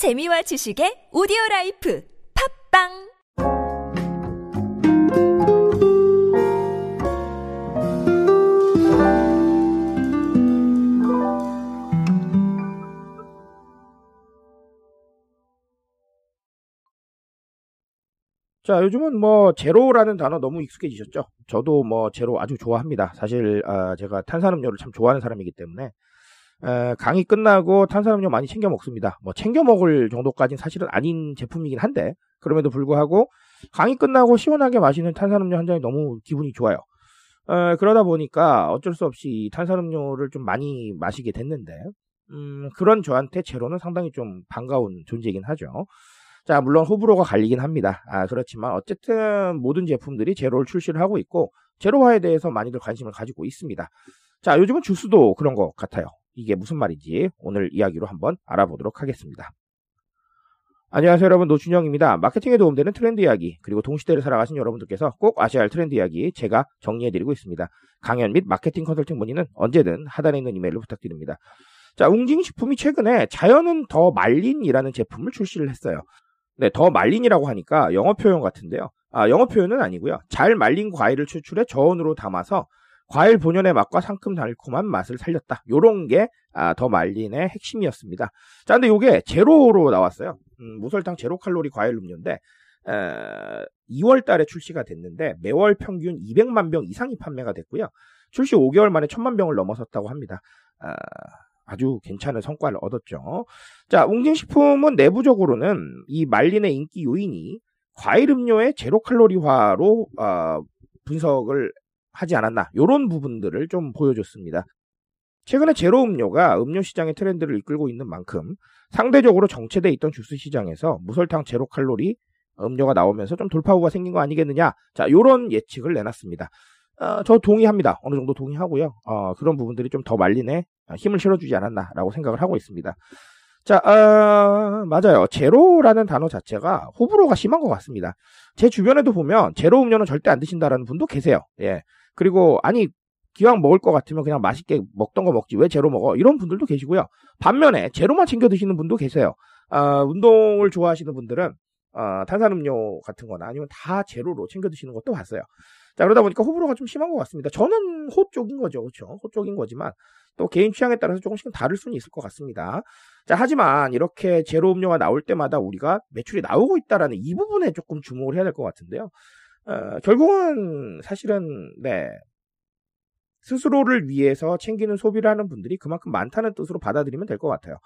재미와 지식의 오디오 라이프 팟빵 자, 요즘은 뭐 제로라는 단어 너무 익숙해지셨죠? 저도 뭐 제로 아주 좋아합니다. 사실 아, 제가 탄산음료를 참 좋아하는 사람이기 때문에 에, 강의 끝나고 탄산음료 많이 챙겨 먹습니다. 뭐 챙겨 먹을 정도까지는 사실은 아닌 제품이긴 한데 그럼에도 불구하고 강의 끝나고 시원하게 마시는 탄산음료 한 잔이 너무 기분이 좋아요. 에, 그러다 보니까 어쩔 수 없이 탄산음료를 좀 많이 마시게 됐는데 음, 그런 저한테 제로는 상당히 좀 반가운 존재이긴 하죠. 자, 물론 호불호가 갈리긴 합니다. 아, 그렇지만 어쨌든 모든 제품들이 제로를 출시를 하고 있고 제로화에 대해서 많이들 관심을 가지고 있습니다. 자, 요즘은 주스도 그런 것 같아요. 이게 무슨 말인지 오늘 이야기로 한번 알아보도록 하겠습니다. 안녕하세요 여러분 노준영입니다. 마케팅에 도움되는 트렌드 이야기 그리고 동시대를 살아가신 여러분들께서 꼭 아셔야 할 트렌드 이야기 제가 정리해드리고 있습니다. 강연 및 마케팅 컨설팅 문의는 언제든 하단에 있는 이메일로 부탁드립니다. 자 웅진식품이 최근에 자연은 더 말린이라는 제품을 출시를 했어요. 네, 더 말린이라고 하니까 영어 표현 같은데요. 아, 영어 표현은 아니고요. 잘 말린 과일을 추출해 저온으로 담아서 과일 본연의 맛과 상큼 달콤한 맛을 살렸다. 요런 게, 아, 더 말린의 핵심이었습니다. 자, 근데 요게 제로로 나왔어요. 음, 무설탕 제로 칼로리 과일 음료인데, 에, 2월 달에 출시가 됐는데, 매월 평균 200만 병 이상이 판매가 됐고요. 출시 5개월 만에 1000만 병을 넘어섰다고 합니다. 아, 아주 괜찮은 성과를 얻었죠. 자, 웅진식품은 내부적으로는 이 말린의 인기 요인이 과일 음료의 제로 칼로리화로 어, 분석을 하지 않았나 이런 부분들을 좀 보여줬습니다. 최근에 제로 음료가 음료 시장의 트렌드를 이끌고 있는 만큼 상대적으로 정체돼 있던 주스 시장에서 무설탕 제로 칼로리 음료가 나오면서 좀 돌파구가 생긴 거 아니겠느냐. 자, 이런 예측을 내놨습니다. 어, 저 동의합니다. 어느 정도 동의하고요. 어, 그런 부분들이 좀 더 말린에 힘을 실어주지 않았나라고 생각을 하고 있습니다. 자, 어, 맞아요. 제로라는 단어 자체가 호불호가 심한 것 같습니다. 제 주변에도 보면 제로 음료는 절대 안 드신다라는 분도 계세요. 예. 그리고 아니 기왕 먹을 것 같으면 그냥 맛있게 먹던 거 먹지 왜 제로 먹어? 이런 분들도 계시고요. 반면에 제로만 챙겨 드시는 분도 계세요. 어, 운동을 좋아하시는 분들은 어, 탄산음료 같은 거나 아니면 다 제로로 챙겨 드시는 것도 봤어요. 자, 그러다 보니까 호불호가 좀 심한 것 같습니다. 저는 호 쪽인 거죠. 그렇죠? 호 쪽인 거지만 또 개인 취향에 따라서 조금씩은 다를 수는 있을 것 같습니다. 자, 하지만 이렇게 제로 음료가 나올 때마다 우리가 매출이 나오고 있다라는 이 부분에 조금 주목을 해야 될 것 같은데요. 어, 결국은 사실은 네. 스스로를 위해서 챙기는 소비를 하는 분들이 그만큼 많다는 뜻으로 받아들이면 될 것 같아요.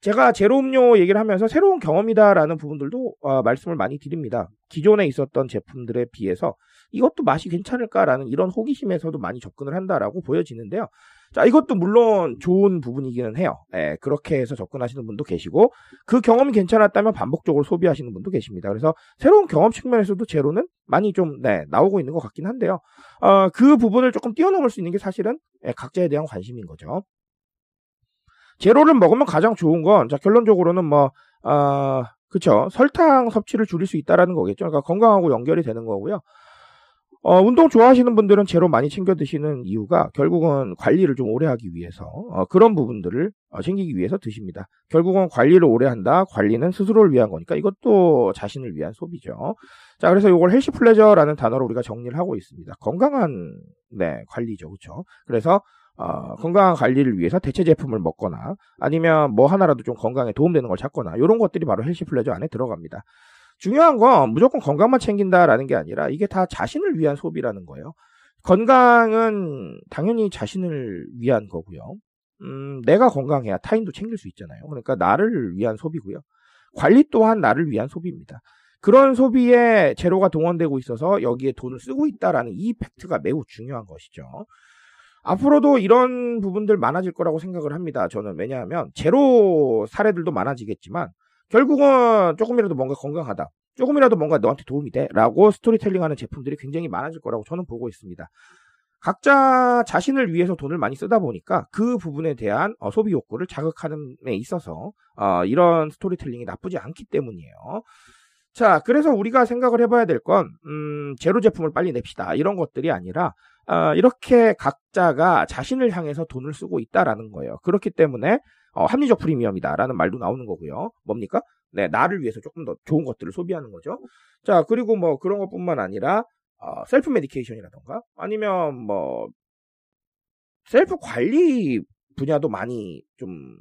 제가 제로 음료 얘기를 하면서 새로운 경험이다라는 부분들도 어, 말씀을 많이 드립니다. 기존에 있었던 제품들에 비해서 이것도 맛이 괜찮을까라는 이런 호기심에서도 많이 접근을 한다라고 보여지는데요. 자, 이것도 물론 좋은 부분이기는 해요. 예, 그렇게 해서 접근하시는 분도 계시고, 그 경험이 괜찮았다면 반복적으로 소비하시는 분도 계십니다. 그래서 새로운 경험 측면에서도 제로는 많이 좀, 네, 나오고 있는 것 같긴 한데요. 어, 그 부분을 조금 뛰어넘을 수 있는 게 사실은 예, 각자에 대한 관심인 거죠. 제로를 먹으면 가장 좋은 건, 자, 결론적으로는 뭐, 어, 그쵸. 설탕 섭취를 줄일 수 있다라는 거겠죠. 그러니까 건강하고 연결이 되는 거고요. 어, 운동 좋아하시는 분들은 제로 많이 챙겨 드시는 이유가 결국은 관리를 좀 오래 하기 위해서 어, 그런 부분들을 어, 챙기기 위해서 드십니다. 결국은 관리를 오래 한다. 관리는 스스로를 위한 거니까 이것도 자신을 위한 소비죠. 자, 그래서 이걸 healthy pleasure라는 단어로 우리가 정리를 하고 있습니다. 건강한 네, 관리죠. 그렇죠? 그래서 어, 건강한 관리를 위해서 대체 제품을 먹거나 아니면 뭐 하나라도 좀 건강에 도움되는 걸 찾거나 이런 것들이 바로 healthy pleasure 안에 들어갑니다. 중요한 건 무조건 건강만 챙긴다라는 게 아니라 이게 다 자신을 위한 소비라는 거예요. 건강은 당연히 자신을 위한 거고요. 음, 내가 건강해야 타인도 챙길 수 있잖아요. 그러니까 나를 위한 소비고요. 관리 또한 나를 위한 소비입니다. 그런 소비에 제로가 동원되고 있어서 여기에 돈을 쓰고 있다라는 이 팩트가 매우 중요한 것이죠. 앞으로도 이런 부분들 많아질 거라고 생각을 합니다. 저는 왜냐하면 제로 사례들도 많아지겠지만 결국은 조금이라도 뭔가 건강하다. 조금이라도 뭔가 너한테 도움이 돼. 라고 스토리텔링 하는 제품들이 굉장히 많아질 거라고 저는 보고 있습니다. 각자 자신을 위해서 돈을 많이 쓰다 보니까 그 부분에 대한 어, 소비 욕구를 자극하는 데 있어서 어, 이런 스토리텔링이 나쁘지 않기 때문이에요. 자, 그래서 우리가 생각을 해봐야 될 건, 음, 제로 제품을 빨리 냅시다. 이런 것들이 아니라, 어, 이렇게 각자가 자신을 향해서 돈을 쓰고 있다라는 거예요. 그렇기 때문에 어, 합리적 프리미엄이다라는 말도 나오는 거고요. 뭡니까? 네, 나를 위해서 조금 더 좋은 것들을 소비하는 거죠. 자, 그리고 뭐 그런 것 뿐만 아니라 어, self medication이라던가 아니면 뭐 셀프 관리 분야도 많이 좀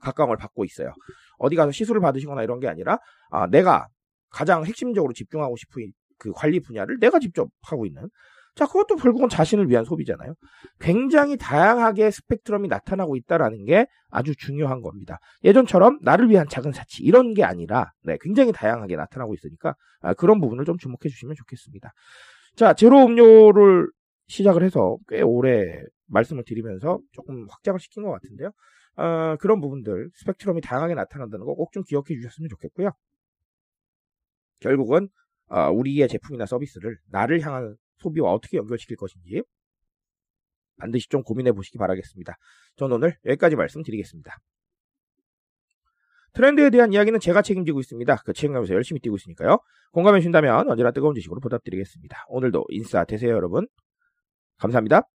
각광을 받고 있어요. 어디 가서 시술을 받으시거나 이런 게 아니라 아, 내가 가장 핵심적으로 집중하고 싶은 그 관리 분야를 내가 직접 하고 있는 자, 그것도 결국은 자신을 위한 소비잖아요. 굉장히 다양하게 스펙트럼이 나타나고 있다라는 게 아주 중요한 겁니다. 예전처럼 나를 위한 작은 사치 이런 게 아니라 네, 굉장히 다양하게 나타나고 있으니까 아, 그런 부분을 좀 주목해 주시면 좋겠습니다. 자, 제로 음료를 시작을 해서 꽤 오래 말씀을 드리면서 조금 확장을 시킨 것 같은데요. 어, 그런 부분들 스펙트럼이 다양하게 나타난다는 거 꼭 좀 기억해 주셨으면 좋겠고요. 결국은 어, 우리의 제품이나 서비스를 나를 향한 소비와 어떻게 연결시킬 것인지 반드시 좀 고민해 보시기 바라겠습니다. 저는 오늘 여기까지 말씀드리겠습니다. 트렌드에 대한 이야기는 제가 책임지고 있습니다. 그 책임감에서 열심히 뛰고 있으니까요. 공감해 주신다면 언제나 뜨거운 지식으로 보답드리겠습니다. 오늘도 인싸 되세요, 여러분. 감사합니다.